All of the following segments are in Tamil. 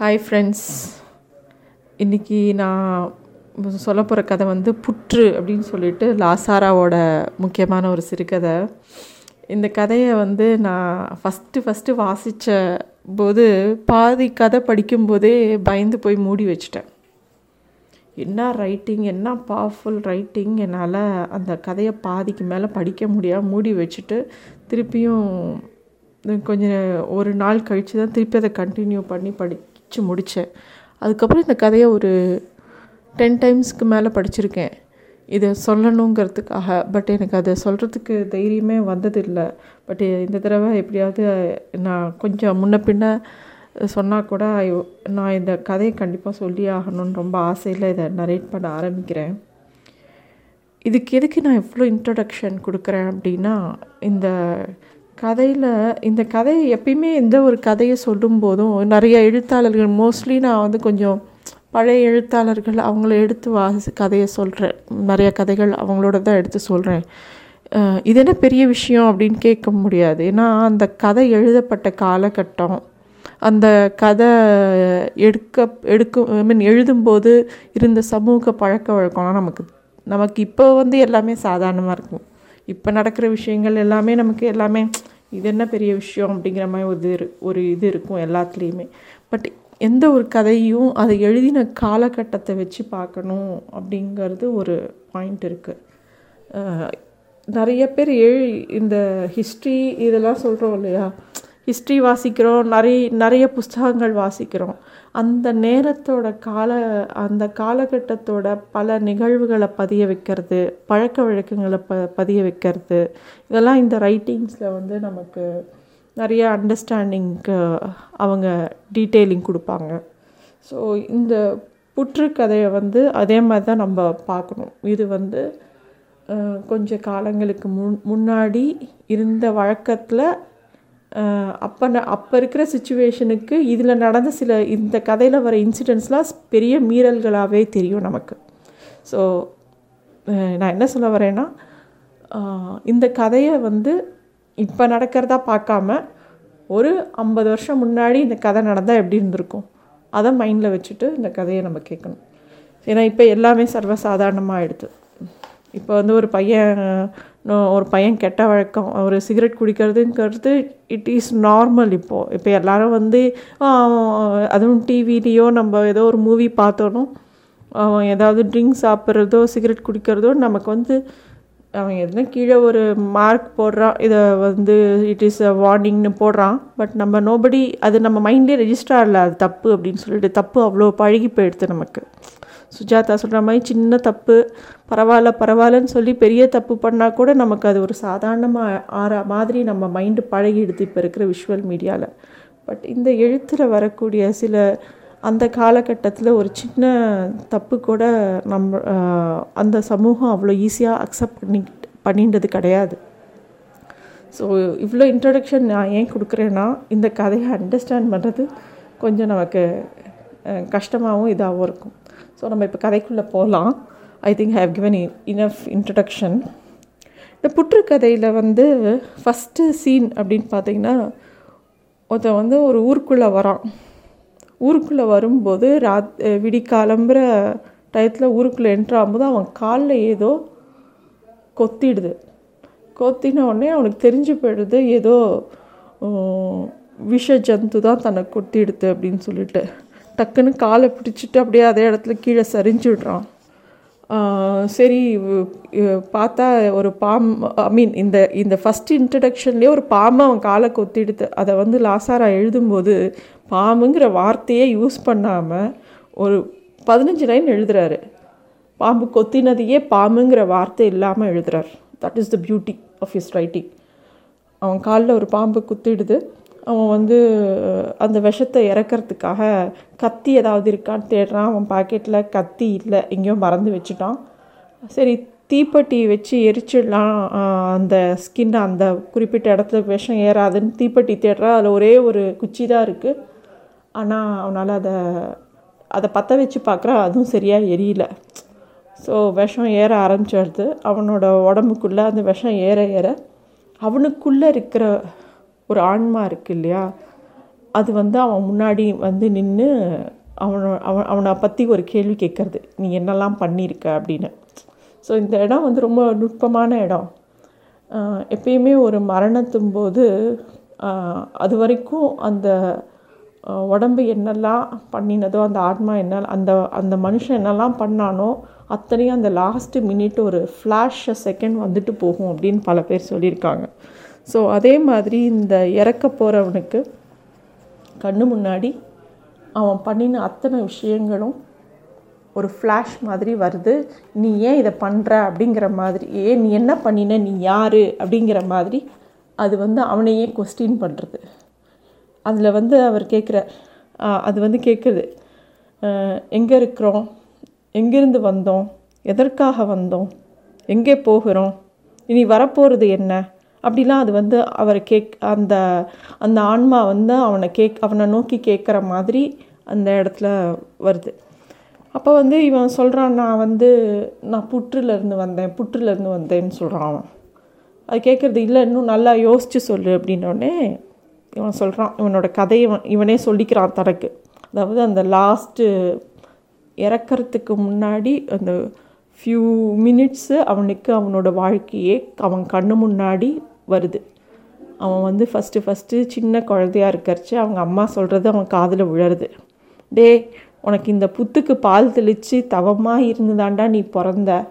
ஹாய் ஃப்ரெண்ட்ஸ் இன்றைக்கி நான் சொல்ல போகிற கதை வந்து புற்று அப்படின்னு சொல்லிட்டு லாசாராவோட முக்கியமான ஒரு சிறுகதை. இந்த கதையை வந்து நான் ஃபஸ்ட்டு ஃபஸ்ட்டு வாசித்த போது பாதி கதை படிக்கும்போதே பயந்து போய் மூடி வச்சிட்டேன். என்ன ரைட்டிங் என்ன பவர்ஃபுல் ரைட்டிங் என்னால் அந்த கதையை பாதிக்கு மேலே படிக்க முடியாமல் மூடி வச்சுட்டு திருப்பியும் கொஞ்சம் ஒரு நாள் கழித்து தான் திருப்பி அதை கண்டினியூ பண்ணி படித்து முடித்தேன் அதுக்கப்புறம் இந்த கதையை ஒரு டென் டைம்ஸ்க்கு மேலே படிச்சிருக்கேன். இதை சொல்லணுங்கிறதுக்காக. பட் எனக்கு அதை சொல்கிறதுக்கு தைரியமே வந்ததில்லை. பட் இந்த தடவை எப்படியாவது நான் கொஞ்சம் முன்ன பின்ன சொன்னால் கூட நான் இந்த கதையை கண்டிப்பாக சொல்லி ஆகணும்னு ரொம்ப ஆசையில் இதை நரேட் பண்ண ஆரம்பிக்கிறேன். இதுக்கு எதுக்கு நான் எவ்வளோ இன்ட்ரடக்ஷன் கொடுக்குறேன் அப்படின்னா இந்த கதையில் இந்த கதையை எப்பயுமே எந்த ஒரு கதையை சொல்லும் போதும் நிறைய எழுத்தாளர்கள் மோஸ்ட்லி நான் வந்து கொஞ்சம் பழைய எழுத்தாளர்கள் அவங்கள எடுத்து வாசி கதையை சொல்கிறேன் நிறைய கதைகள் அவங்களோட தான் எடுத்து சொல்கிறேன் இது என்ன பெரிய விஷயம் அப்படின்னு கேட்க முடியாது. ஏன்னா அந்த கதை எழுதப்பட்ட காலகட்டம் அந்த கதை எடுக்க எடுக்கும் ஐ மீன் எழுதும்போது இருந்த சமூக பழக்க வழக்கம்லாம் நமக்கு நமக்கு இப்போ வந்து எல்லாமே சாதாரணமாக இருக்கும். இப்போ நடக்கிற விஷயங்கள் எல்லாமே நமக்கு எல்லாமே இது என்ன பெரிய விஷயம் அப்படிங்கிற மாதிரி ஒரு இது ஒரு இது இருக்கும் எல்லாத்துலேயுமே. பட் எந்த ஒரு கதையும் அதை எழுதின காலகட்டத்தை வச்சு பார்க்கணும் அப்படிங்கிறது ஒரு பாயிண்ட் இருக்குது நிறைய பேர் எழு இந்த ஹிஸ்ட்ரி இதெல்லாம் சொல்கிறோம் இல்லையா? ஹிஸ்ட்ரி வாசிக்கிறோம் நிறைய நிறைய புஸ்தகங்கள் வாசிக்கிறோம். அந்த நேரத்தோட கால அந்த காலகட்டத்தோட பல நிகழ்வுகளை பதிய வைக்கிறது பழக்க வழக்கங்களை ப பதிய வைக்கிறது. இதெல்லாம் இந்த ரைட்டிங்ஸில் வந்து நமக்கு நிறைய அண்டர்ஸ்டாண்டிங்க்கு அவங்க டீட்டெயிலிங் கொடுப்பாங்க. ஸோ இந்த புற்றுக்கதையை வந்து அதே மாதிரி தான் நம்ம பார்க்கணும். இது வந்து கொஞ்சம் காலங்களுக்கு முன் முன்னாடி இருந்த வழக்கத்தில் அப்போ அப்போ இருக்கிற சுச்சுவேஷனுக்கு இதில் நடந்த சில இந்த கதையில் வர இன்சிடெண்ட்ஸ்லாம் பெரிய மீறல்களாகவே தெரியும் நமக்கு. ஸோ நான் என்ன சொல்ல வரேன்னா இந்த கதையை வந்து இப்போ நடக்கிறதா பார்க்காம ஒரு ஐம்பது வருஷம் முன்னாடி இந்த கதை நடந்தால் எப்படி இருந்திருக்கும்? அதை மைண்டில் வச்சுட்டு இந்த கதையை நம்ம கேட்கணும். ஏன்னா இப்போ எல்லாமே சர்வசாதாரணமாக ஆகிடுது இப்போ வந்து ஒரு பையன் ஒரு பையன் கெட்ட வழக்கம் ஒரு சிகரெட் குடிக்கிறதுங்கிறது இட் இஸ் நார்மல் இப்போது இப்போ எல்லோரும் வந்து அதுவும் டிவிலேயோ நம்ம ஏதோ ஒரு மூவி பார்த்தோனும் அவன் ஏதாவது ட்ரிங்க்ஸ் சாப்பிட்றதோ சிகரெட் குடிக்கிறதோ நமக்கு வந்து அவன் எதுனா கீழே ஒரு மார்க் போடுறான் இதை வந்து இட் இஸ் அ வார்னிங்னு போடுறான். பட் நம்ம நோபடி அது நம்ம மைண்ட்லேயே ரெஜிஸ்டர் ஆகல அது தப்பு அப்படின்னு சொல்லிட்டு தப்பு அவ்வளோ பழகி போயிடுது நமக்கு. சுஜாதா சொல்கிற மாதிரி சின்ன தப்பு பரவாயில்ல பரவாயில்லன்னு சொல்லி பெரிய தப்பு பண்ணால் கூட நமக்கு அது ஒரு சாதாரணமாக ஆற மாதிரி நம்ம மைண்டு பழகிடுது இப்போ இருக்கிற விஷுவல் மீடியாவில் பட் இந்த எழுத்தில் வரக்கூடிய சில அந்த காலகட்டத்தில் ஒரு சின்ன தப்பு கூட நம்ம அந்த சமூகம் அவ்வளோ ஈஸியாக அக்செப்ட் பண்ணி பண்ணின்றது கிடையாது. ஸோ இவ்வளோ இன்ட்ரடக்ஷன் நான் ஏன் கொடுக்குறேன்னா இந்த கதையை அண்டர்ஸ்டாண்ட் பண்ணுறது கொஞ்சம் நமக்கு கஷ்டமாகவும் இதாகவும் இருக்கும். ஸோ நம்ம இப்போ கதைக்குள்ளே போகலாம் I think have given enough introduction இந்த புற்று கதையில் வந்து ஃபஸ்ட்டு சீன் அப்படின்னு பார்த்தீங்கன்னா ஒருத்தன் வந்து ஒரு ஊருக்குள்ளே வரான். ஊருக்குள்ளே வரும்போது ராத் விடிக்காலம்புற டயத்தில் ஊருக்குள்ளே என்ட்ராகும்போது அவன் காலில் ஏதோ கொத்திடுது. கொத்தின உடனே அவனுக்கு தெரிஞ்சு போயிடுது ஏதோ விஷ ஜந்து தான் தன்னை கொத்திடுது அப்படின்னு சொல்லிட்டு. டக்குன்னு காலை பிடிச்சிட்டு அப்படியே அதே இடத்துல கீழே சரிஞ்சு விடுறான். சரி பார்த்தா ஒரு பாம் ஐ மீன் இந்த இந்த ஃபஸ்ட் இன்ட்ரடக்ஷன்லேயே ஒரு பாம்பை அவன் காலை கொத்திடுது. அதை வந்து லாசாரா எழுதும்போது பாம்புங்கிற வார்த்தையே யூஸ் பண்ணாமல் ஒரு பதினஞ்சு லைன் எழுதுறாரு. பாம்பு கொத்தினதையே பாம்புங்கிற வார்த்தை இல்லாமல் எழுதுறார். That is the beauty of his writing அவன் காலில் ஒரு பாம்பு குத்திடுது. அவன் வந்து அந்த விஷத்தை இறக்கிறதுக்காக கத்தி ஏதாவது இருக்கான்னு தேடுறான். அவன் பாக்கெட்டில் கத்தி இல்லை. எங்கேயோ மறந்து வச்சுட்டான். சரி தீப்பெட்டி வச்சு எரிச்சிடலாம். அந்த ஸ்கின் அந்த குறிப்பிட்ட இடத்துல விஷம் ஏறாதுன்னு தீப்பெட்டி தேடுறான் அதில் ஒரே ஒரு குச்சி தான் இருக்குது ஆனால் அவனால் அதை அதை பற்ற வச்சு பார்க்குறா அதுவும் சரியாக எரியல. ஸோ விஷம் ஏற ஆரம்பிச்சிடுது. அவனோட உடம்புக்குள்ளே அந்த விஷம் ஏற ஏற அவனுக்குள்ளே இருக்கிற ஒரு ஆன்மா இருக்கு இல்லையா? அது வந்து அவன் முன்னாடி வந்து நின்று அவனை அவன் அவனை பற்றி ஒரு கேள்வி கேட்குறது. நீ என்னெல்லாம் பண்ணியிருக்க? அப்படின்னு. ஸோ இந்த இடம் வந்து ரொம்ப நுட்பமான இடம். எப்பயுமே ஒரு மரணத்தும் போது அது வரைக்கும் அந்த உடம்பு என்னெல்லாம் பண்ணினதோ அந்த ஆத்மா என்ன அந்த அந்த மனுஷன் என்னெல்லாம் பண்ணானோ அத்தனையும் அந்த லாஸ்ட்டு மினிட் ஒரு ஃப்ளாஷ் செகண்ட் வந்துட்டு போகும் அப்படின்னு பல பேர் சொல்லியிருக்காங்க. ஸோ அதே மாதிரி இந்த இறக்க போகிறவனுக்கு கண்ணு முன்னாடி அவன் பண்ணின அத்தனை விஷயங்களும் ஒரு ஃப்ளாஷ் மாதிரி வருது. நீ ஏன் இதை பண்ணுற அப்படிங்கிற மாதிரி ஏன் நீ என்ன பண்ணின நீ யார் அப்படிங்கிற மாதிரி அது வந்து அவனையே கொஸ்டின் பண்ணுறது அதில் வந்து அவர் கேட்குற அது வந்து கேட்குது எங்கே இருக்கிறோம்? எங்கேருந்து வந்தோம்? எதற்காக வந்தோம்? எங்கே போகிறோம்? இனி வரப்போகிறது என்ன? அப்படிலாம் அது வந்து அவர் கேக் அந்த அந்த ஆன்மா வந்து அவனை கேக் அவனை நோக்கி கேட்குற மாதிரி அந்த இடத்துல வருது. அப்போ வந்து இவன் சொல்கிறான் நான் வந்து நான் புற்றுலேருந்து வந்தேன் புற்றுலேருந்து வந்தேன்னு சொல்கிறான் அவன். அது கேட்குறது இல்லை இன்னும் நல்லா யோசித்து சொல்லு அப்படின்னோடனே இவன் சொல்கிறான் இவனோட கதையை இவனே சொல்லிக்கிறான் தனக்கு. அதாவது அந்த லாஸ்ட்டு இறக்கறதுக்கு முன்னாடி அந்த ஃபியூ மினிட்ஸு அவனுக்கு அவனோட வாழ்க்கையே அவன் கண்ணு முன்னாடி வருது. அவன் வந்து ஃபஸ்ட்டு ஃபஸ்ட்டு சின்ன குழந்தையா இருக்கிறச்சு அவங்க அம்மா சொல்கிறது அவன் காதில் விழருது. டே உனக்கு இந்த புத்துக்கு பால் தெளித்து தவமாக இருந்துதாண்டா நீ பிறந்த.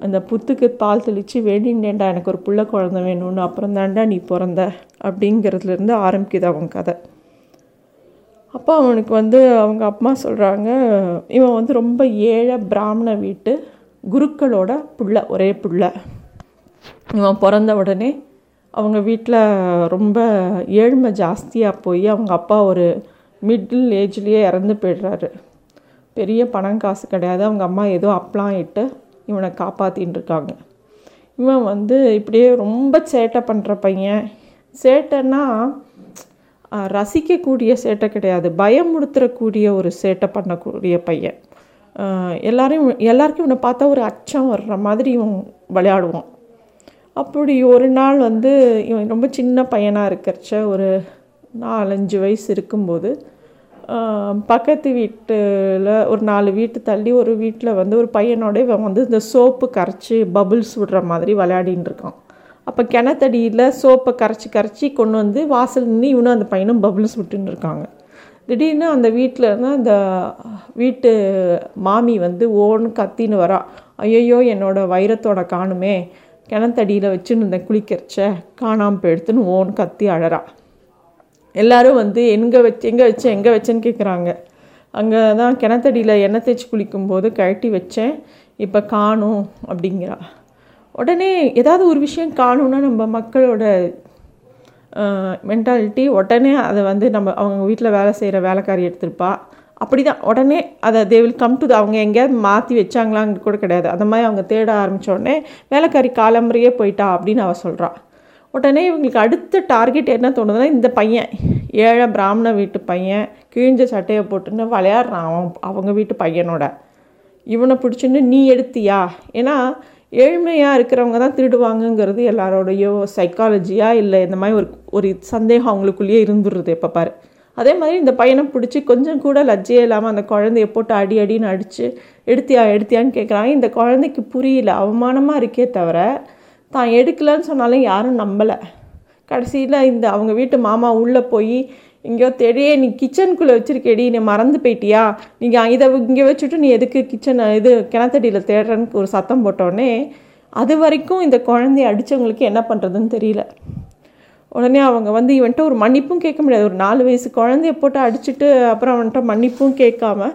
அந்த புத்துக்கு பால் தெளித்து வேண்டிண்டேன்டா எனக்கு ஒரு புள்ள குழந்தை வேணும்னு அப்புறம் தாண்டா நீ பிறந்த. அப்படிங்கிறதுலேருந்து ஆரம்பிக்குது அவன் கதை. அப்போ அவனுக்கு வந்து அவங்க அம்மா சொல்கிறாங்க இவன் வந்து ரொம்ப ஏழை பிராமண வீட்டு குருக்களோட புள்ள ஒரே புள்ள. இவன் பிறந்த உடனே அவங்க வீட்டில் ரொம்ப ஏழ்மை ஜாஸ்தியாக போய் அவங்க அப்பா ஒரு மிடில் ஏஜ்லேயே இறந்து போயிடுறாரு. பெரிய பணம் காசு கிடையாது. அவங்க அம்மா ஏதோ அப்பலாம் இட்டு இவனை காப்பாற்றின்னு இருக்காங்க. இவன் வந்து இப்படியே ரொம்ப சேட்டை பண்ணுற பையன். சேட்டைன்னா ரசிக்கக்கூடிய சேட்டை கிடையாது. பயமுறுத்துறக்கூடிய ஒரு சேட்டை பண்ணக்கூடிய பையன். எல்லாரையும் எல்லாருக்கும் இவனை பார்த்தா ஒரு அச்சம் வர்ற மாதிரி இவன் விளையாடுவான். அப்படி ஒரு நாள் வந்து இவன் ரொம்ப சின்ன பையனாக இருக்கிறச்ச ஒரு நாலஞ்சு வயசு இருக்கும்போது பக்கத்து வீட்டில் ஒரு நாலு வீட்டு தள்ளி ஒரு வீட்டில் வந்து ஒரு பையனோட இவன் வந்து இந்த சோப்பு கரைச்சி பபுள்ஸ் விடுற மாதிரி விளையாடின்னு இருக்கான். அப்போ கிணத்தடியில் சோப்பை கரைச்சி கரைச்சி கொண்டு வந்து வாசல் நின்று இவனும் அந்த பையனும் பபுள்ஸ் விட்டுன்னு இருக்காங்க. திடீர்னு அந்த வீட்டில் இருந்து அந்த வீட்டு மாமி வந்து ஓன்னு கத்தின்னு வரா. ஐயையோ என்னோட வைரத்தோட காணுமே. கிணத்தடியில் வச்சுன்னு இருந்தேன் குளிக்கிறச்ச. காணாமல் போயிடுத்துன்னு ஓன் கத்தி அழறா. எல்லாரும் வந்து எங்கே வச்சு எங்கே வச்சு எங்கே வச்சேன்னு கேட்குறாங்க அங்கே தான் கிணத்தடியில் எண்ணெய் தேய்ச்சி குளிக்கும்போது கழட்டி வச்சேன். இப்போ காணும் அப்படிங்கிறா. உடனே ஏதாவது ஒரு விஷயம் காணும்னா நம்ம மக்களோட மென்டாலிட்டி உடனே அதை வந்து நம்ம அவங்க வீட்டில் வேலை செய்கிற வேலைக்காரி எடுத்திருப்பா. அப்படி தான் உடனே அதை தே வில் கம் டு அவங்க எங்கேயாவது மாற்றி வச்சாங்களான்னு கூட கிடையாது. அந்த மாதிரி அவங்க தேட ஆரம்பிச்ச உடனே வேலைக்காரி காலம்பறையே போயிட்டா அப்படின்னு அவள் சொல்கிறான் உடனே இவங்களுக்கு அடுத்த டார்கெட் என்ன தோணுதுன்னா இந்த பையன் ஏழை பிராமண வீட்டு பையன் கிழிஞ்ச சட்டையை போட்டுன்னு விளையாடுறான். அவன் அவங்க வீட்டு பையனோட. இவனை பிடிச்சின்னு நீ எடுத்தியா? ஏன்னா ஏழ்மையாக இருக்கிறவங்க தான் திருடுவாங்கங்கிறது எல்லாரோடைய சைக்காலஜியாக இல்லை இந்த மாதிரி ஒரு ஒரு சந்தேகம் அவங்களுக்குள்ளேயே இருந்துடுறது எப்போ பாரு. அதே மாதிரி இந்த பையனை பிடிச்சி கொஞ்சம் கூட லஜ்ஜையே இல்லாமல் அந்த குழந்தைய போட்டு அடி அடின்னு அடித்து எடுத்தியா எடுத்தியான்னு கேட்குறாங்க இந்த குழந்தைக்கு புரியல அவமானமாக இருக்கே தவிர தான் எடுக்கலன்னு சொன்னாலும் யாரும் நம்பலை. கடைசியில் இந்த அவங்க வீட்டு மாமா உள்ளே போய் எங்கேயோ தேடியே நீ கிச்சனுக்குள்ளே வச்சிருக்கேடி நீ மறந்து போயிட்டியா? நீங்கள் இதை இங்கே வச்சுட்டு நீ எதுக்கு கிச்சனை இது கிணத்தடியில் தேடுறன்னு ஒரு சத்தம் போட்டோடனே அது வரைக்கும் இந்த குழந்தைய அடித்தவங்களுக்கு என்ன பண்ணுறதுன்னு தெரியல. உடனே அவங்க வந்து இவன்ட்ட ஒரு மன்னிப்பும் கேட்க முடியாது. ஒரு நாலு வயசு குழந்தைய போட்டு அடிச்சுட்டு அப்புறம் அவன்கிட்ட மன்னிப்பும் கேட்காம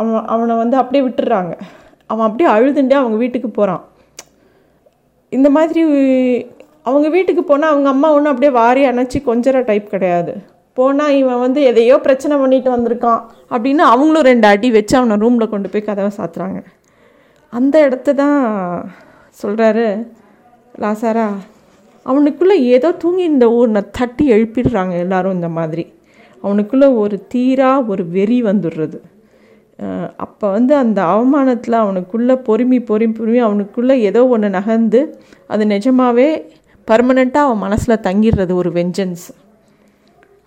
அவன் அவனை வந்து அப்படியே விட்டுடுறாங்க அவன் அப்படியே அழுதுண்டே அவங்க வீட்டுக்கு போகிறான் இந்த மாதிரி அவங்க வீட்டுக்கு போனால் அவங்க அம்மா ஒன்றும் அப்படியே வாரி அணைச்சி கொஞ்சற டைப் கிடையாது. போனால் இவன் வந்து எதையோ பிரச்சனை பண்ணிட்டு வந்திருக்கான் அப்படின்னு அவங்களும் ரெண்டு அடி வச்சு அவனை ரூமில் கொண்டு போய் கதவை சாத்துறாங்க. அந்த இடத்த தான் சொல்கிறாரு லாசாரா அவனுக்குள்ளே ஏதோ தூங்கி இந்த ஊரினை தட்டி எழுப்பிடுறாங்க எல்லாரும் இந்த மாதிரி. அவனுக்குள்ளே ஒரு தீரா ஒரு வெறி வந்துடுறது. அப்போ வந்து அந்த அவமானத்தில் அவனுக்குள்ளே பொறுமி பொறுமி பொறுமி அவனுக்குள்ளே ஏதோ ஒன்று நகர்ந்து அது நிஜமாவே பர்மனெண்ட்டாக அவன் மனசில் தங்கிடுறது ஒரு வெஞ்சன்ஸ்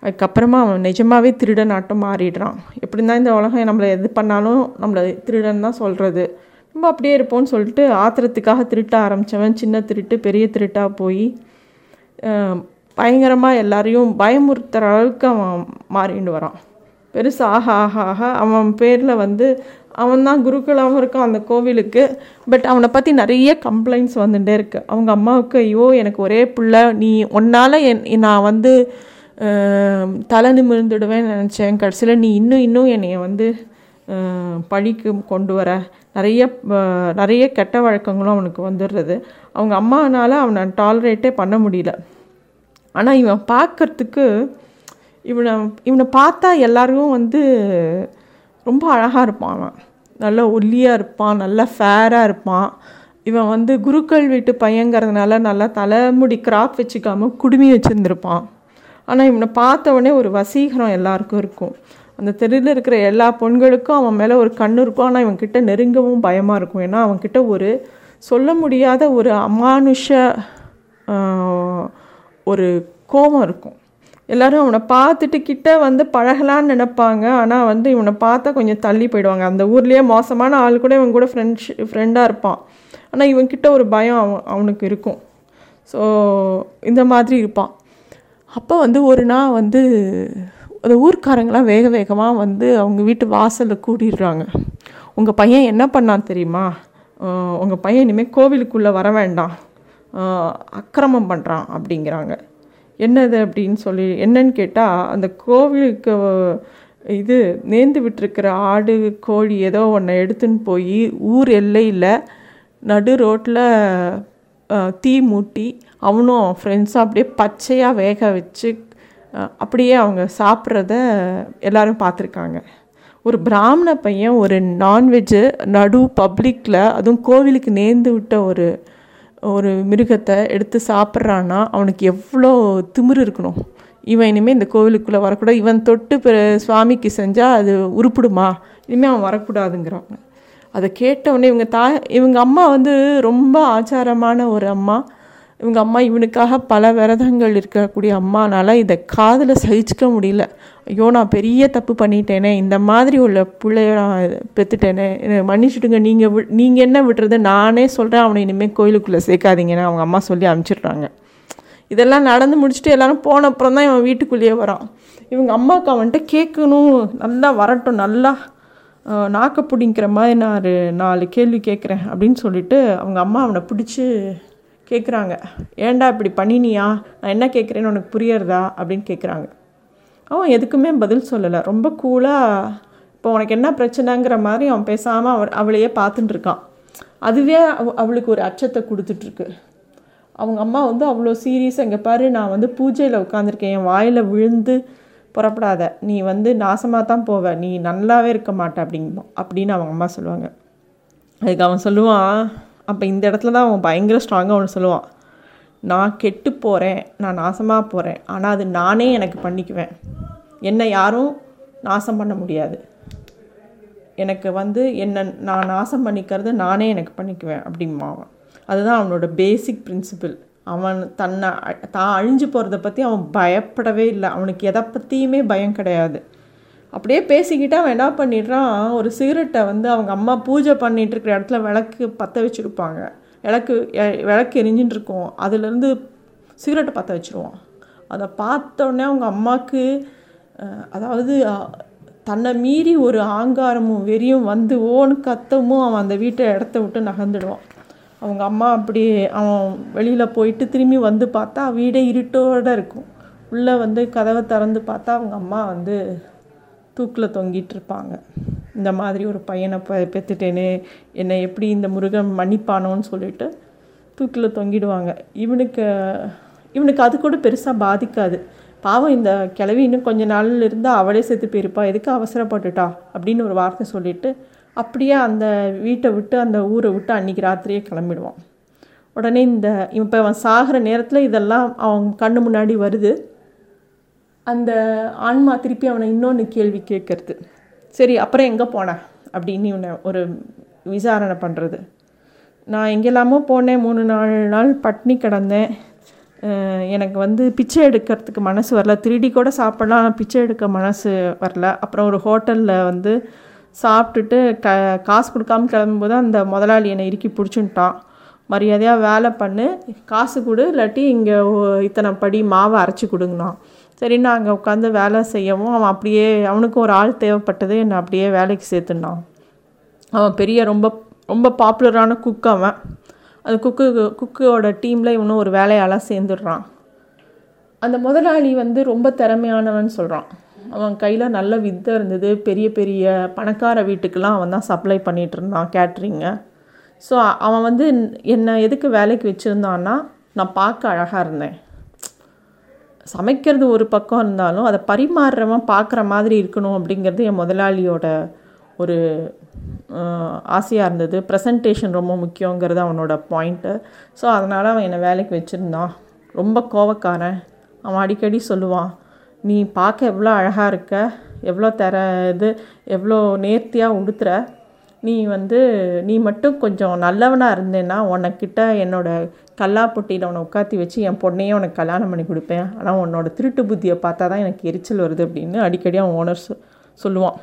அதுக்கப்புறமா அவன் நிஜமாகவே திருடனாட்டம் மாறிடுறான். எப்படி தான் இந்த உலகம் நம்மளை எது பண்ணாலும் நம்மளை திருடன் தான் சொல்கிறது நம்ம அப்படியே இருப்போம்னு சொல்லிட்டு ஆத்திரத்துக்காக திருட்ட ஆரம்பித்தவன் சின்ன திருட்டு பெரிய திருட்டாக போய் பயங்கரமாக எல்லாரையும் பயமுறுத்துகிற அளவுக்கு அவன் மாறிண்டு வரான். பெருசாக ஆக ஆக ஆக அவன் பேரில் வந்து அவன் தான் குருக்களாகவும் இருக்கான் அந்த கோவிலுக்கு. பட் அவனை பற்றி நிறைய கம்ப்ளைண்ட்ஸ் வந்துகிட்டே இருக்கு. அவங்க அம்மாவுக்கு ஐயோ எனக்கு ஒரே பிள்ளை. நீ ஒன்னால் என் நான் வந்து தலை நிமிர்ந்துடுவேன்னு நினச்சேன். கடைசியில் நீ இன்னும் இன்னும் என்னைய வந்து பழிக்கு கொண்டு வர. நிறைய நிறைய கெட்ட வழக்கங்களும் அவனுக்கு வந்துடுறது. அவங்க அம்மானால் அவனை டாலரேட்டே பண்ண முடியல. ஆனால் இவன் பார்க்கறதுக்கு இவனை இவனை பார்த்தா எல்லாரும் வந்து ரொம்ப அழகாக இருப்பான் அவன். நல்ல ஒல்லியாக இருப்பான் நல்லா ஃபேராக இருப்பான். இவன் வந்து குருக்கள் வீட்டு பையங்கிறதுனால நல்லா தலைமுடி கிராப் வச்சுக்காம குடுமி வச்சுருந்துருப்பான். ஆனால் இவனை பார்த்தவொடனே ஒரு வசீகரம் எல்லாருக்கும் இருக்கும். அந்த தெருவில் இருக்கிற எல்லா பெண்களுக்கும் அவன் மேலே ஒரு கண் இருக்கும். ஆனால் இவன்கிட்ட நெருங்கவும் பயமாக இருக்கும். ஏன்னா அவன்கிட்ட ஒரு சொல்ல முடியாத ஒரு அமானுஷ ஒரு கோபம் இருக்கும். எல்லோரும் அவனை பார்த்துட்டு கிட்ட வந்து பழகலான்னு நினப்பாங்க. ஆனால் வந்து இவனை பார்த்தா கொஞ்சம் தள்ளி போயிடுவாங்க. அந்த ஊர்லேயே மோசமான ஆள் கூட இவன் கூட ஃப்ரெண்ட்ஸ் ஃப்ரெண்டாக இருப்பான். ஆனால் இவன்கிட்ட ஒரு பயம் அவன் அவனுக்கு இருக்கும். ஸோ இந்த மாதிரி இருப்பான். அப்போ வந்து ஒரு நாள் வந்து அந்த ஊர்க்காரங்களாம் வேக வேகமாக வந்து அவங்க வீட்டு வாசலில் கூட்டிடுறாங்க உங்கள் பையன் என்ன பண்ணான் தெரியுமா? உங்கள் பையன் இனிமேல் கோவிலுக்குள்ளே வர வேண்டாம். அக்கிரமம் பண்ணுறான் அப்படிங்கிறாங்க. என்னது அப்படின்னு சொல்லி என்னன்னு கேட்டால் அந்த கோவிலுக்கு இது நேர்ந்து விட்டுருக்கிற ஆடு கோழி ஏதோ ஒன்றை எடுத்துன்னு போய் ஊர் எல்லையில் நடு ரோட்டில் தீ மூட்டி அவனும் அவன் ஃப்ரெண்ட்ஸும் அப்படியே பச்சையாக வேக வச்சு அப்படியே அவங்க சாப்பிட்றத எல்லோரும் பார்த்துருக்காங்க. ஒரு பிராமண பையன் ஒரு நான்வெஜ்ஜு நடு பப்ளிக்கில் அதுவும் கோவிலுக்கு நேர்ந்து விட்ட ஒரு ஒரு மிருகத்தை எடுத்து சாப்பிட்றான்னா அவனுக்கு எவ்வளோ திமிரு இருக்கணும். இவன் இனிமேல் இந்த கோவிலுக்குள்ளே வரக்கூடாது. இவன் தொட்டு பிற சுவாமிக்கு செஞ்சால் அது உருப்பிடுமா? இனிமேல் அவன் வரக்கூடாதுங்கிறாங்க அதை கேட்டவுடனே இவங்க தா இவங்க அம்மா வந்து ரொம்ப ஆச்சாரமான ஒரு அம்மா. இவங்க அம்மா இவனுக்காக பல விரதங்கள் இருக்கக்கூடிய அம்மானால் இதை காதில் சகிச்சுக்க முடியல. ஐயோ நான் பெரிய தப்பு பண்ணிட்டேனே இந்த மாதிரி உள்ள பிள்ளைய நான் பெற்றுட்டேனே மன்னிச்சுடுங்க நீங்கள் வி நீங்கள் என்ன விட்டுறது? நானே சொல்கிறேன் அவனை இனிமேல் கோயிலுக்குள்ளே சேர்க்காதீங்கன்னு அவங்க அம்மா சொல்லி அனுப்பிச்சிடுறாங்க. இதெல்லாம் நடந்து முடிச்சுட்டு எல்லோரும் போன அப்புறம் தான் இவன் வீட்டுக்குள்ளேயே வரான். இவங்க அம்மாவுக்கு அவன்கிட்ட கேட்கணும் நல்லா வரட்டும் நல்லா நாக்க பிடிங்கிற மாதிரி நான் நாலு கேள்வி கேட்குறேன் அப்படின்னு சொல்லிட்டு அவங்க அம்மா அவனை பிடிச்சி கேட்குறாங்க ஏண்டா இப்படி பண்ணினியா? நான் என்ன கேட்குறேன்னு உனக்கு புரியறதா? அப்படின்னு கேட்குறாங்க அவன் எதுக்குமே பதில் சொல்லலை. ரொம்ப கூலாக இப்போ உனக்கு என்ன பிரச்சனைங்கிற மாதிரி அவன் பேசாமல் அவர் அவளையே பார்த்துட்டு இருக்கான் அதுவே அவளுக்கு ஒரு அச்சத்தை கொடுத்துட்ருக்கு. அவங்க அம்மா வந்து அவ்வளோ சீரியஸ் எங்கே பாரு நான் வந்து பூஜையில் உட்காந்துருக்கேன் என் வாயில் விழுந்து புறப்படாத. நீ வந்து நாசமாக தான் போவ. நீ நல்லாவே இருக்க மாட்ட அப்படிங்க அப்படின்னு அவங்க அம்மா சொல்லுவாங்க. அதுக்கு அவன் சொல்லுவான் அப்போ இந்த இடத்துல தான் அவன் பயங்கர ஸ்ட்ராங்காக ஒன்று சொல்லுவான். நான் கெட்டு போகிறேன் நான் நாசமாக போகிறேன் ஆனால் அது நானே எனக்கு பண்ணிக்குவேன். என்னை யாரும் நாசம் பண்ண முடியாது. எனக்கு வந்து என்ன நான் நாசம் பண்ணிக்கிறது நானே எனக்கு பண்ணிக்குவேன் அப்படிமா அவன். அதுதான் அவனோட பேசிக் பிரின்சிபிள் அவன் தன்னை தான் அழிஞ்சு போகிறத பற்றி அவன் பயப்படவே இல்லை. அவனுக்கு எதை பற்றியுமே பயம் கிடையாது. அப்படியே பேசிக்கிட்டு அவன் என்ன பண்ணிடுறான்? ஒரு சிகரெட்டை வந்து அவங்க அம்மா பூஜை பண்ணிகிட்டு இருக்கிற இடத்துல விளக்கு பற்ற வச்சுருப்பாங்க. விளக்கு விளக்கு எரிஞ்சுட்டு இருக்கும் அதுலேருந்து சிகரெட்டை பற்ற வச்சுருவான். அதை பார்த்தோடனே அவங்க அம்மாவுக்கு அதாவது தன்னை மீறி ஒரு ஆங்காரமும் வெறியும் வந்து ஓன்னு கத்தமும் அவன் அந்த வீட்டை இடத்த விட்டு நகர்ந்துடுவான். அவங்க அம்மா அப்படி அவன் வெளியில் போயிட்டு திரும்பி வந்து பார்த்தா வீடே இருட்டோடு இருக்கும். உள்ளே வந்து கதவை திறந்து பார்த்தா அவங்க அம்மா வந்து தூக்கில் தொங்கிட்டு இருப்பாங்க இந்த மாதிரி ஒரு பையனை ப பெற்றுட்டேனே என்னை எப்படி இந்த முருகன் மன்னிப்பானோன்னு சொல்லிட்டு தூக்கில் தொங்கிடுவாங்க. இவனுக்கு இவனுக்கு அது கூட பெருசாக பாதிக்காது. பாவம் இந்த கிளவி இன்னும் கொஞ்ச நாள் இருந்தால் அவளே செத்து போயிருப்பா. எதுக்கு அவசரப்பட்டுட்டா? அப்படின்னு ஒரு வார்த்தை சொல்லிவிட்டு அப்படியே அந்த வீட்டை விட்டு அந்த ஊரை விட்டு அன்றைக்கி ராத்திரியே கிளம்பிடுவான். உடனே இந்த இப்போ அவன் சாகிற நேரத்தில் இதெல்லாம் அவன் கண்ணு முன்னாடி வருது. அந்த ஆன்மா திருப்பி அவனை இன்னொன்று கேள்வி கேட்கறது. சரி அப்புறம் எங்கே போனேன் அப்படின்னு இவனை ஒரு விசாரணை பண்ணுறது நான் எங்கெல்லாமோ போனேன் மூணு நாலு நாள் பட்னி கிடந்தேன். எனக்கு வந்து பிச்சை எடுக்கிறதுக்கு மனசு வரல. திருடி கூட சாப்பிடலாம் ஆனால் பிச்சை எடுக்க மனசு வரல. அப்புறம் ஒரு ஹோட்டலில் வந்து சாப்பிட்டுட்டு க காசு கொடுக்காம கிளம்பும்போது அந்த முதலாளி என்னை இறுக்கி பிடிச்சுன்ட்டான். மரியாதையாக வேலை பண்ணு காசு கொடு இல்லாட்டி இங்கே இத்தனை படி மாவை அரைச்சி கொடுங்கண்ணான் சரி நான் அங்கே உட்காந்து வேலை செய்யவும் அவன் அப்படியே அவனுக்கும் ஒரு ஆள் தேவைப்பட்டது என்னை அப்படியே வேலைக்கு சேர்த்துனான் அவன் பெரிய ரொம்ப ரொம்ப பாப்புலரான குக் அவன். அந்த குக்கு குக்கோட டீமில் இவனும் ஒரு வேலையாளாக சேர்ந்துடுறான். அந்த முதலாளி வந்து ரொம்ப திறமையானவன் சொல்கிறான் அவன் கையில் நல்ல வித்தை இருந்தது. பெரிய பெரிய பணக்கார வீட்டுக்கெலாம் அவன் தான் சப்ளை பண்ணிகிட்டு இருந்தான் கேட்ரிங்கை ஸோ அவன் வந்து என்னை எதுக்கு வேலைக்கு வச்சுருந்தான்னா நான் பார்க்க அழகாக இருந்தேன். சமைக்கிறது ஒரு பக்கம் இருந்தாலும் அதை பரிமாறுறவன் பார்க்குற மாதிரி இருக்கணும் அப்படிங்கிறது என் முதலாளியோட ஒரு ஆசையாக இருந்தது. ப்ரெசன்டேஷன் ரொம்ப முக்கியங்கிறது அவனோட பாயிண்ட்டு ஸோ அதனால் அவன் என்னை வேலைக்கு வச்சுருந்தான். ரொம்ப கோவக்காரன். அவன் அடிக்கடி சொல்லுவான் நீ பார்க்க எவ்வளோ அழகாக இருக்க எவ்வளோ தர இது எவ்வளோ நேர்த்தியாக உடுத்துற நீ வந்து நீ மட்டும் கொஞ்சம் நல்லவனாக இருந்தேன்னா உனக்கிட்ட என்னோடய கல்லாப்பொட்டியில் உன்னை உட்காத்தி வச்சு என் பொண்ணையே உனக்கு கல்யாணம் பண்ணி கொடுப்பேன். ஆனால் உன்னோட திருட்டு புத்தியை பார்த்தா தான் எனக்கு எரிச்சல் வருது அப்படின்னு அடிக்கடி அவன் ஓனர் சொல்லுவான்.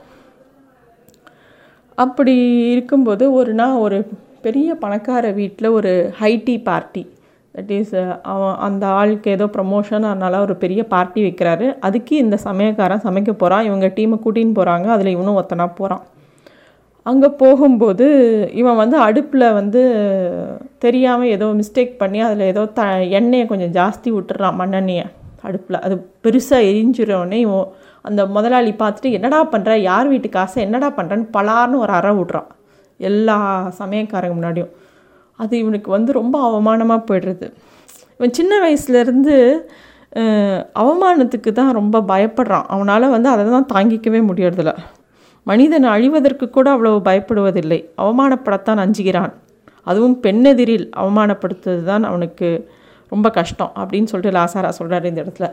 அப்படி இருக்கும்போது ஒரு நாள் ஒரு பெரிய பணக்கார வீட்டில் ஒரு ஹைடி பார்ட்டி தட் இஸ் அவன் அந்த ஆளுக்கு ஏதோ ப்ரமோஷன் அதனால் ஒரு பெரிய பார்ட்டி வைக்கிறாரு. அதுக்கு இந்த சமயக்காரன் சமைக்க போகிறான் இவங்க டீமை கூட்டின்னு போகிறாங்க அதில் இவனும் ஒத்தனாக போகிறான் அங்கே போகும்போது இவன் வந்து அடுப்பில் வந்து தெரியாமல் ஏதோ மிஸ்டேக் பண்ணி அதில் ஏதோ த எண்ணெயை கொஞ்சம் ஜாஸ்தி விட்டுறான் மண்ணெண்ணெயை அடுப்பில். அது பெருசாக எரிஞ்சிடவுடனே இவன் அந்த முதலாளி பார்த்துட்டு என்னடா பண்ணுற யார் வீட்டு காசை? என்னடா பண்ணுறன்னு பலார்னு ஒரு அறை விட்றான். எல்லா சமயக்காரங்க முன்னாடியும். அது இவனுக்கு வந்து ரொம்ப அவமானமாக போய்டுறது. இவன் சின்ன வயசுலேருந்து அவமானத்துக்கு தான் ரொம்ப பயப்படுறான். அவனால் வந்து அதை தான் தாங்கிக்கவே முடியறதில்ல. மனிதன் அழிவதற்கு கூட அவ்வளவு பயப்படுவதில்லை. அவமானப்படத்தான் அஞ்சுகிறான். அதுவும் பெண்ணெதிரில் அவமானப்படுத்துவது தான் அவனுக்கு ரொம்ப கஷ்டம் அப்படின்னு சொல்லிட்டு லாசாரா சொல்கிறார் இந்த இடத்துல.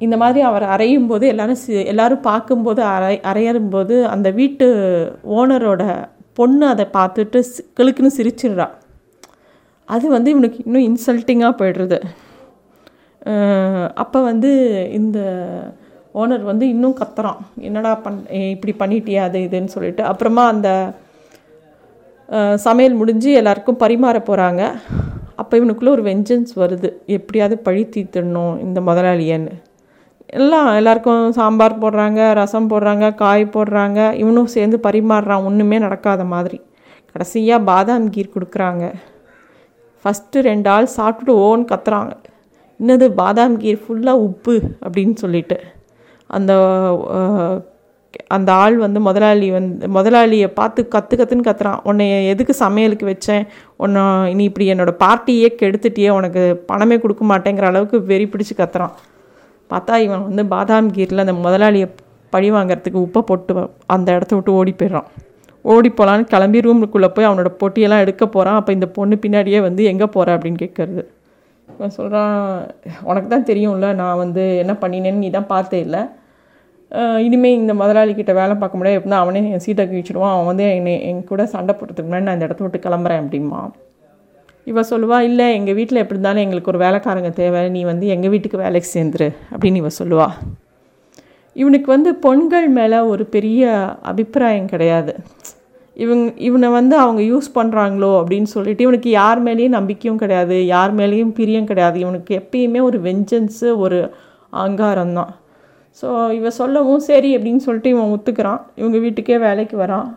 இந்த மாதிரி அவர் அறையும் போது எல்லாரும் சி எல்லோரும் பார்க்கும்போது அறை அறையறும்போது அந்த வீட்டு ஓனரோட பொண்ணு அதை பார்த்துட்டு கிளுக்குன்னு சிரிச்சிடுறா. அது வந்து இவனுக்கு இன்னும் இன்சல்ட்டிங்காக போய்டுறது. அப்போ வந்து இந்த ஓனர் வந்து இன்னும் கத்துறான். என்னடா பண் இப்படி பண்ணிட்டியா அது இதுன்னு சொல்லிட்டு. அப்புறமா அந்த சமையல் முடிஞ்சு எல்லாருக்கும் பரிமாற போகிறாங்க அப்போ இவனுக்குள்ளே ஒரு வெஞ்சன்ஸ் வருது. எப்படியாவது பழி தீர்த்துடணும் இந்த முதலாளியன்னு. எல்லாம் எல்லாருக்கும் சாம்பார் போடுறாங்க ரசம் போடுறாங்க காய் போடுறாங்க. இவனும் சேர்ந்து பரிமாறுறான். ஒன்றுமே நடக்காத மாதிரி. கடைசியாக பாதாம் கீர் கொடுக்குறாங்க. ஃபஸ்ட்டு ரெண்டு ஆள் சாப்பிட்டுட்டு ஓன்னு கத்துறாங்க. இன்னது பாதாம் கீர் ஃபுல்லாக உப்பு அப்படின்னு சொல்லிட்டு. அந்த அந்த ஆள் வந்து முதலாளி வந்து முதலாளியை பார்த்து கற்று கற்றுன்னு கத்துறான். உன்னை எதுக்கு சமையலுக்கு வச்சேன்? உன்னை நீ இப்படி என்னோடய பார்ட்டியே கெடுத்துட்டியே உனக்கு பணமே கொடுக்க மாட்டேங்கிற அளவுக்கு வெறி பிடிச்சி கத்துறான். பார்த்தா இவன் வந்து பாதாம் கீரில் அந்த முதலாளியை பழி வாங்கிறதுக்கு உப்பை போட்டு அந்த இடத்த விட்டு ஓடி போயிடுறான். ஓடி போகலான்னு கிளம்பி ரூமுக்குள்ளே போய் அவனோட பொட்டியெல்லாம் எடுக்க போகிறான் அப்போ இந்த பொண்ணு பின்னாடியே வந்து எங்கே போகிற அப்படின்னு கேட்குறது இவன் சொல்கிறான் உனக்கு தான் தெரியும்ல நான் வந்து என்ன பண்ணினேன்னு நீ தான் பார்த்தே இல்லை. இனிமேல் இந்த முதலாளிக்கிட்ட வேலை பார்க்க முடியாது. எப்படின்னா அவனே என் சீட்டை கழிச்சிடுவான். அவன் வந்து என்னை என் கூட சண்டை போடுறதுக்கு முன்னாடி நான் இந்த இடத்த விட்டு கிளம்புறேன் அப்படிமா இவ சொல்லுவா இல்லை எங்கள் வீட்டில் எப்படி இருந்தாலும் எங்களுக்கு ஒரு வேலைக்காரங்க தேவை. நீ வந்து எங்கள் வீட்டுக்கு வேலைக்கு சேர்ந்துரு அப்படின்னு இவ சொல்லுவா. இவனுக்கு வந்து பெண்கள் மேலே ஒரு பெரிய அபிப்பிராயம் கிடையாது. இவங்க இவனை வந்து அவங்க யூஸ் பண்ணுறாங்களோ அப்படின்னு சொல்லிட்டு இவனுக்கு யார் மேலேயும் நம்பிக்கையும் கிடையாது யார் மேலேயும் பிரியம் கிடையாது. இவனுக்கு எப்பயுமே ஒரு வெஞ்சன்ஸு ஒரு அங்காரம் தான். ஸோ இவன் சொல்லவும் சரி அப்படின்னு சொல்லிட்டு இவன் ஒத்துக்கிறான். இவங்க வீட்டுக்கே வேலைக்கு வரான்.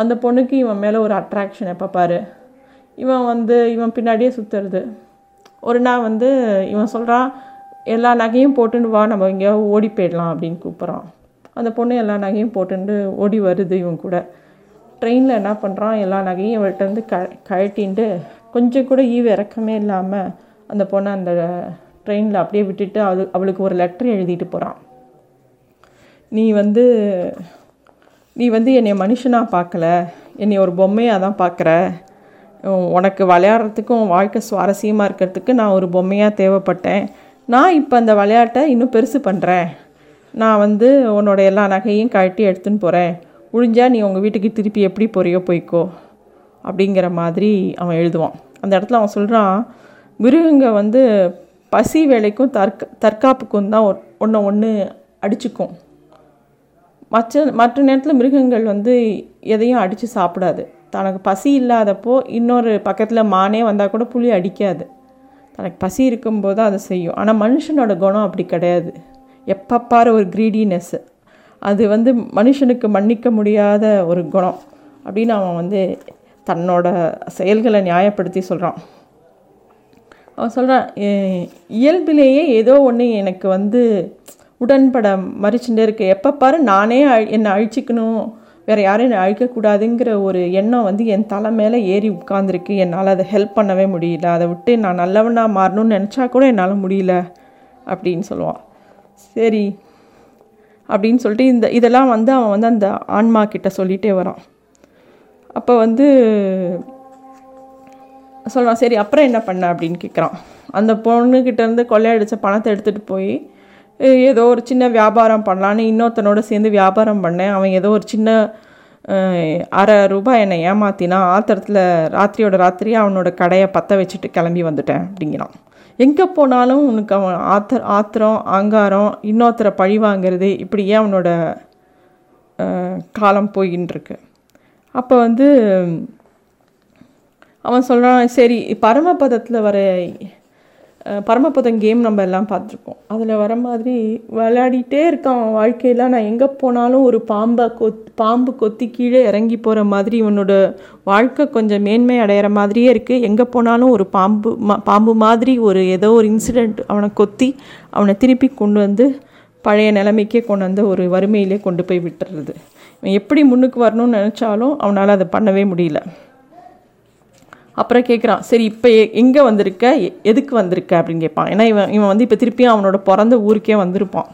அந்த பொண்ணுக்கு இவன் மேலே ஒரு அட்ராக்ஷன் எப்போ பாரு? இவன் வந்து இவன் பின்னாடியே சுற்றுறது ஒரு நாள் வந்து இவன் சொல்கிறான் எல்லா நகையும் போட்டுன்னு வா நம்ம எங்கேயாவது ஓடி போயிடலாம் அப்படின்னு கூப்பிட்றான். அந்த பொண்ணு எல்லா நகையும் போட்டுட்டு ஓடி வருது இவன் கூட. ட்ரெயினில் என்ன பண்ணுறான் எல்லா நகையும் இவள்கிட்டருந்து க கழட்டின்ட்டு கொஞ்சம் கூட ஈவு இறக்கமே இல்லாமல் அந்த பொண்ணை அந்த ட்ரெயினில் அப்படியே விட்டுட்டு அது அவளுக்கு ஒரு லெட்டர் எழுதிட்டு போகிறான் நீ வந்து நீ வந்து என்னை மனுஷனாக பார்க்கல என்னை ஒரு பொம்மையாக தான் பார்க்குற. உனக்கு விளையாடுறதுக்கும் வாழ்க்கை சுவாரஸ்யமாக இருக்கிறதுக்கு நான் ஒரு பொம்மையாக தேவைப்பட்டேன். நான் இப்போ அந்த விளையாட்டை இன்னும் பெருசு பண்ணுறேன் நான் வந்து உன்னோட எல்லா நகையும் கழட்டி எடுத்துன்னு போகிறேன் முடிஞ்சால் நீ உங்கள் வீட்டுக்கு திருப்பி எப்படி போறியோ போய்க்கோ அப்படிங்கிற மாதிரி அவன் எழுதுவான். அந்த இடத்துல அவன் சொல்கிறான் மிருகங்க வந்து பசி வேலைக்கும் தற்க தற்காப்புக்கும் தான் ஒன்று ஒன்று அடிச்சுக்கும். மற்ற மற்ற நேரத்தில் மிருகங்கள் வந்து எதையும் அடித்து சாப்பிடாது. தனக்கு பசி இல்லாதப்போ இன்னொரு பக்கத்தில் மானே வந்தால் கூட புளி அடிக்காது. தனக்கு பசி இருக்கும்போது அதை செய்யும். ஆனால் மனுஷனோட குணம் அப்படி கிடையாது. எப்போ பாரு ஒரு க்ரீடினஸ்ஸு அது வந்து மனுஷனுக்கு மன்னிக்க முடியாத ஒரு குணம் அப்படின்னு அவன் வந்து தன்னோட செயல்களை நியாயப்படுத்தி சொல்கிறான் அவன் சொல்கிறான் இயல்பிலேயே ஏதோ ஒன்று எனக்கு வந்து உடன்பட மறிச்சுட்டே இருக்கு. எப்போ பாரு நானே அழி என்னை அழிச்சிக்கணும். வேறு யாரும் என்னை அழிக்கக்கூடாதுங்கிற ஒரு எண்ணம் வந்து என் தலை மேலே ஏறி உட்காந்துருக்கு என்னால் அதை ஹெல்ப் பண்ணவே முடியல. அதை விட்டு நான் நல்லவனாக மாறணும்னு நினச்சா கூட என்னால் முடியல. அப்படின்னு சொல்லுவான். சரி அப்படின்னு சொல்லிட்டு இந்த இதெல்லாம் வந்து அவன் வந்து அந்த ஆன்மா கிட்ட சொல்லிகிட்டே வரான். அப்போ வந்து சொல்கிறான் சரி அப்புறம் என்ன பண்ண? அப்படின்னு கேட்குறான் அந்த பொண்ணுக்கிட்டேருந்து கொள்ளையடித்த பணத்தை எடுத்துகிட்டு போய் ஏதோ ஒரு சின்ன வியாபாரம் பண்ணலான்னு இன்னொருத்தனோட சேர்ந்து வியாபாரம் பண்ணேன். அவன் ஏதோ ஒரு சின்ன அரை ரூபாய் என்னை ஏமாத்தினா ஆத்திரத்தில் ராத்திரியோட ராத்திரி அவனோட கடையை பற்ற வச்சுட்டு கிளம்பி வந்துட்டேன் அப்படிங்கிறான். எங்கே போனாலும் உனக்கு அவன் ஆத்திர ஆத்திரம் ஆங்காரம் இன்னொருத்தரை பழி வாங்கிறது இப்படியே அவனோட காலம் போயின்னு இருக்கு அப்போ வந்து அவன் சொல்கிறான் சரி பரமபதத்தில் வர பரமபதம் கேம் நம்ம எல்லாம் பார்த்துருக்கோம். அதில் வர மாதிரி விளையாடிட்டே இருக்கான் வாழ்க்கையில். நான் எங்கே போனாலும் ஒரு பாம்பை கொத் பாம்பு கொத்தி கீழே இறங்கி போகிற மாதிரி இவனோட வாழ்க்கை கொஞ்சம் மேன்மை அடையிற மாதிரியே இருக்குது எங்கே போனாலும் ஒரு பாம்பு பாம்பு மாதிரி ஒரு ஏதோ ஒரு இன்சிடெண்ட் அவனை கொத்தி அவனை திருப்பி கொண்டு வந்து பழைய நிலைமைக்கே கொண்டு வந்து ஒரு வறுமையிலே கொண்டு போய் விட்டுறது. இவன் எப்படி முன்னுக்கு வரணும்னு நினச்சாலும் அவனால் அதை பண்ணவே முடியல. அப்புறம் கேட்குறான் சரி இப்போ எங்கே வந்திருக்க? எதுக்கு வந்திருக்க? அப்படின்னு கேட்பான். ஏன்னா இவன் இவன் வந்து இப்போ திருப்பியும் அவனோட பிறந்த ஊருக்கே வந்திருப்பான்.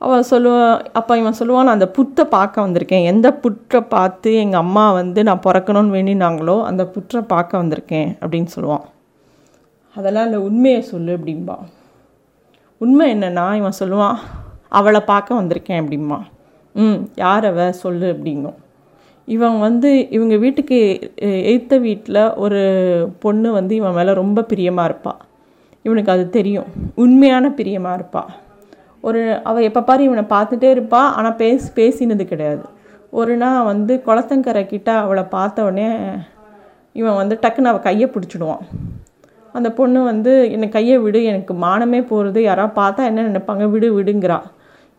அவன் சொல்லுவான் அப்போ இவன் சொல்லுவான் நான் அந்த புற்றை பார்க்க வந்திருக்கேன். எந்த புற்றை பார்த்து எங்கள் அம்மா வந்து நான் பிறக்கணும்னு வேண்டினாங்களோ அந்த புற்றை பார்க்க வந்திருக்கேன். அப்படின்னு சொல்லுவான். அதெல்லாம் இல்லை உண்மையை சொல்லு அப்படின்பா உண்மை என்னென்னா இவன் சொல்லுவான் அவளை பார்க்க வந்திருக்கேன் அப்படிம்பா. ம் யார் அவ? சொல்லு அப்படிங்கும். இவன் வந்து இவங்க வீட்டுக்கு எய்த்த வீட்டில் ஒரு பொண்ணு வந்து இவன் மேலே ரொம்ப பிரியமாக இருப்பாள் இவனுக்கு அது தெரியும். உண்மையான பிரியமாக இருப்பாள் ஒரு அவள் எப்போ பாரு இவனை பார்த்துட்டே இருப்பாள் ஆனால் பேசி பேசினது கிடையாது. ஒரு நாள் வந்து குளத்தங்கரை கிட்ட அவளை பார்த்த உடனே இவன் வந்து டக்குன்னு அவள் கையை பிடிச்சிடுவான். அந்த பொண்ணு வந்து என்னை கையை விடு எனக்கு மானமே போகிறது யாராவது பார்த்தா என்ன நினைப்பாங்க? விடு விடுங்கிறா.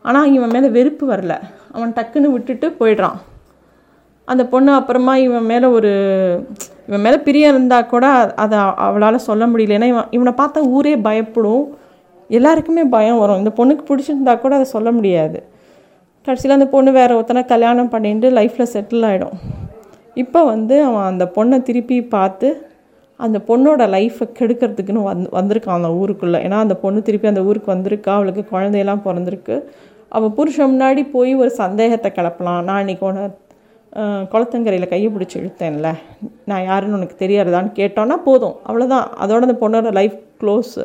ஆனால் இவன் மேலே வெறுப்பு வரல. அவன் டக்குன்னு விட்டுட்டு போயிடுறான். அந்த பொண்ணு அப்புறமா இவன் மேலே ஒரு இவன் மேலே பிரியம் இருந்தால் கூட அதை அவளால் சொல்ல முடியல. ஏன்னா இவன் இவனை பார்த்தா ஊரே பயப்படும். எல்லாருக்குமே பயம் வரும். இந்த பொண்ணுக்கு பிடிச்சிருந்தா கூட அதை சொல்ல முடியாது. கடைசியில் அந்த பொண்ணு வேறு ஒருத்தனை கல்யாணம் பண்ணிட்டு லைஃப்பில் செட்டில் ஆகிடும் இப்போ வந்து அவன் அந்த பொண்ணை திருப்பி பார்த்து அந்த பொண்ணோட லைஃப்பை கெடுக்கிறதுக்குன்னு வந் வந்திருக்கான் அந்த ஊருக்குள்ளே. ஏன்னா அந்த பொண்ணு திருப்பி அந்த ஊருக்கு வந்திருக்கா. அவளுக்கு குழந்தையெல்லாம் பிறந்திருக்கு. அவள் புருஷன் முன்னாடி போய் ஒரு சந்தேகத்தை கிளப்பலாம். நான் இன்றைக்கி உன குளத்தங்கரையில் கையை பிடிச்சி இழுத்தேன்ல. நான் யாருன்னு உனக்கு தெரியாதான்னு கேட்டோன்னா போதும். அவ்வளோதான் அதோட அந்த பொண்ணோட லைஃப் க்ளோஸு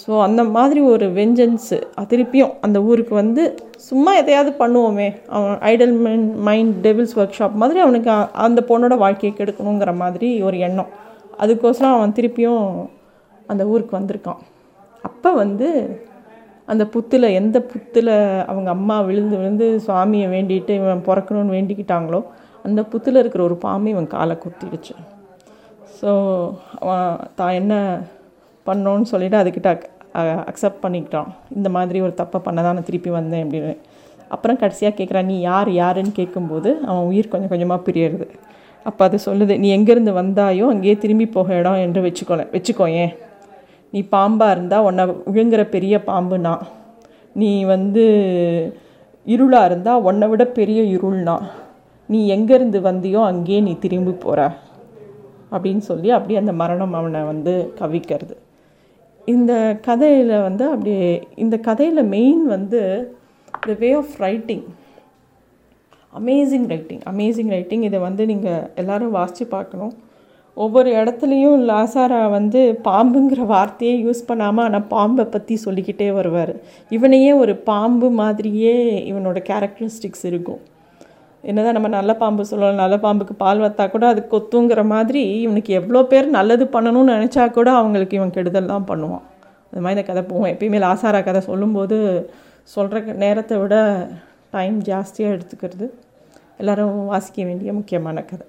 ஸோ அந்த மாதிரி ஒரு வெஞ்சன்ஸு திருப்பியும் அந்த ஊருக்கு வந்து சும்மா எதையாவது பண்ணுவோமே. அவன் idle mind mind devil's workshop மாதிரி அவனுக்கு அந்த பொண்ணோட வாழ்க்கையை கெடுக்கணுங்கிற மாதிரி ஒரு எண்ணம். அதுக்கோசரம் அவன் திருப்பியும் அந்த ஊருக்கு வந்திருக்கான். அப்போ வந்து அந்த புத்தில் எந்த புத்தில் அவங்க அம்மா விழுந்து விழுந்து சுவாமியை வேண்டிட்டு இவன் பிறக்கணும்னு வேண்டிக்கிட்டாங்களோ அந்த புத்தில் இருக்கிற ஒரு பாம்பு இவன் காலை குத்திடுச்சு. ஸோ அவன் தான் என்ன பண்ணோன்னு சொல்லிவிட்டு அதுக்கிட்ட அக்செப்ட் பண்ணிக்கிட்டான். இந்த மாதிரி ஒரு தப்பை பண்ண தான் நான் திருப்பி வந்தேன் அப்படின்னு. அப்புறம் கடைசியாக கேட்குறான் நீ யார் யாருன்னு கேட்கும்போது அவன் உயிர் கொஞ்சம் கொஞ்சமாக பிரியறது. அப்போ அது சொல்லுது நீ எங்கேருந்து வந்தாயோ அங்கேயே திரும்பி போக இடம் என்று வச்சுக்கோல வச்சுக்கோ ஏன்? நீ பாம்பாக இருந்தால் உன்னை விழுங்குற பெரிய பாம்புனா. நீ வந்து இருளாக இருந்தால் உன்னை விட பெரிய இருள்னா. நீ எங்கேருந்து வந்தியோ அங்கேயே நீ திரும்பி போகிற அப்படின்னு சொல்லி அப்படியே அந்த மரணம் அவனை வந்து கவிக்கிறது. இந்த கதையில் வந்து அப்படியே இந்த கதையில் மெயின் வந்து the way of writing amazing writing amazing writing இதை வந்து நீங்கள் எல்லோரும் வாசித்து பார்க்கணும். ஒவ்வொரு இடத்துலையும் லாசாரா வந்து பாம்புங்கிற வார்த்தையே யூஸ் பண்ணாமல் ஆனால் பாம்பை பற்றி சொல்லிக்கிட்டே வருவார். இவனையே ஒரு பாம்பு மாதிரியே இவனோட கேரக்டரிஸ்டிக்ஸ் இருக்கும். என்னதான் நம்ம நல்ல பாம்பு சொல்லலாம் நல்ல பாம்புக்கு பால் வத்தா கூட அது கொத்துங்கிற மாதிரி இவனுக்கு எவ்வளோ பேர் நல்லது பண்ணணும்னு நினச்சா கூட அவங்களுக்கு இவன் கெடுதல் தான் பண்ணுவான். அது மாதிரி இந்த கதை போவோம். எப்பயுமே லாசாரா கதை சொல்லும்போது சொல்கிற நேரத்தை விட டைம் ஜாஸ்தியாக எடுத்துக்கிறது. எல்லோரும் வாசிக்க வேண்டிய முக்கியமான கதை.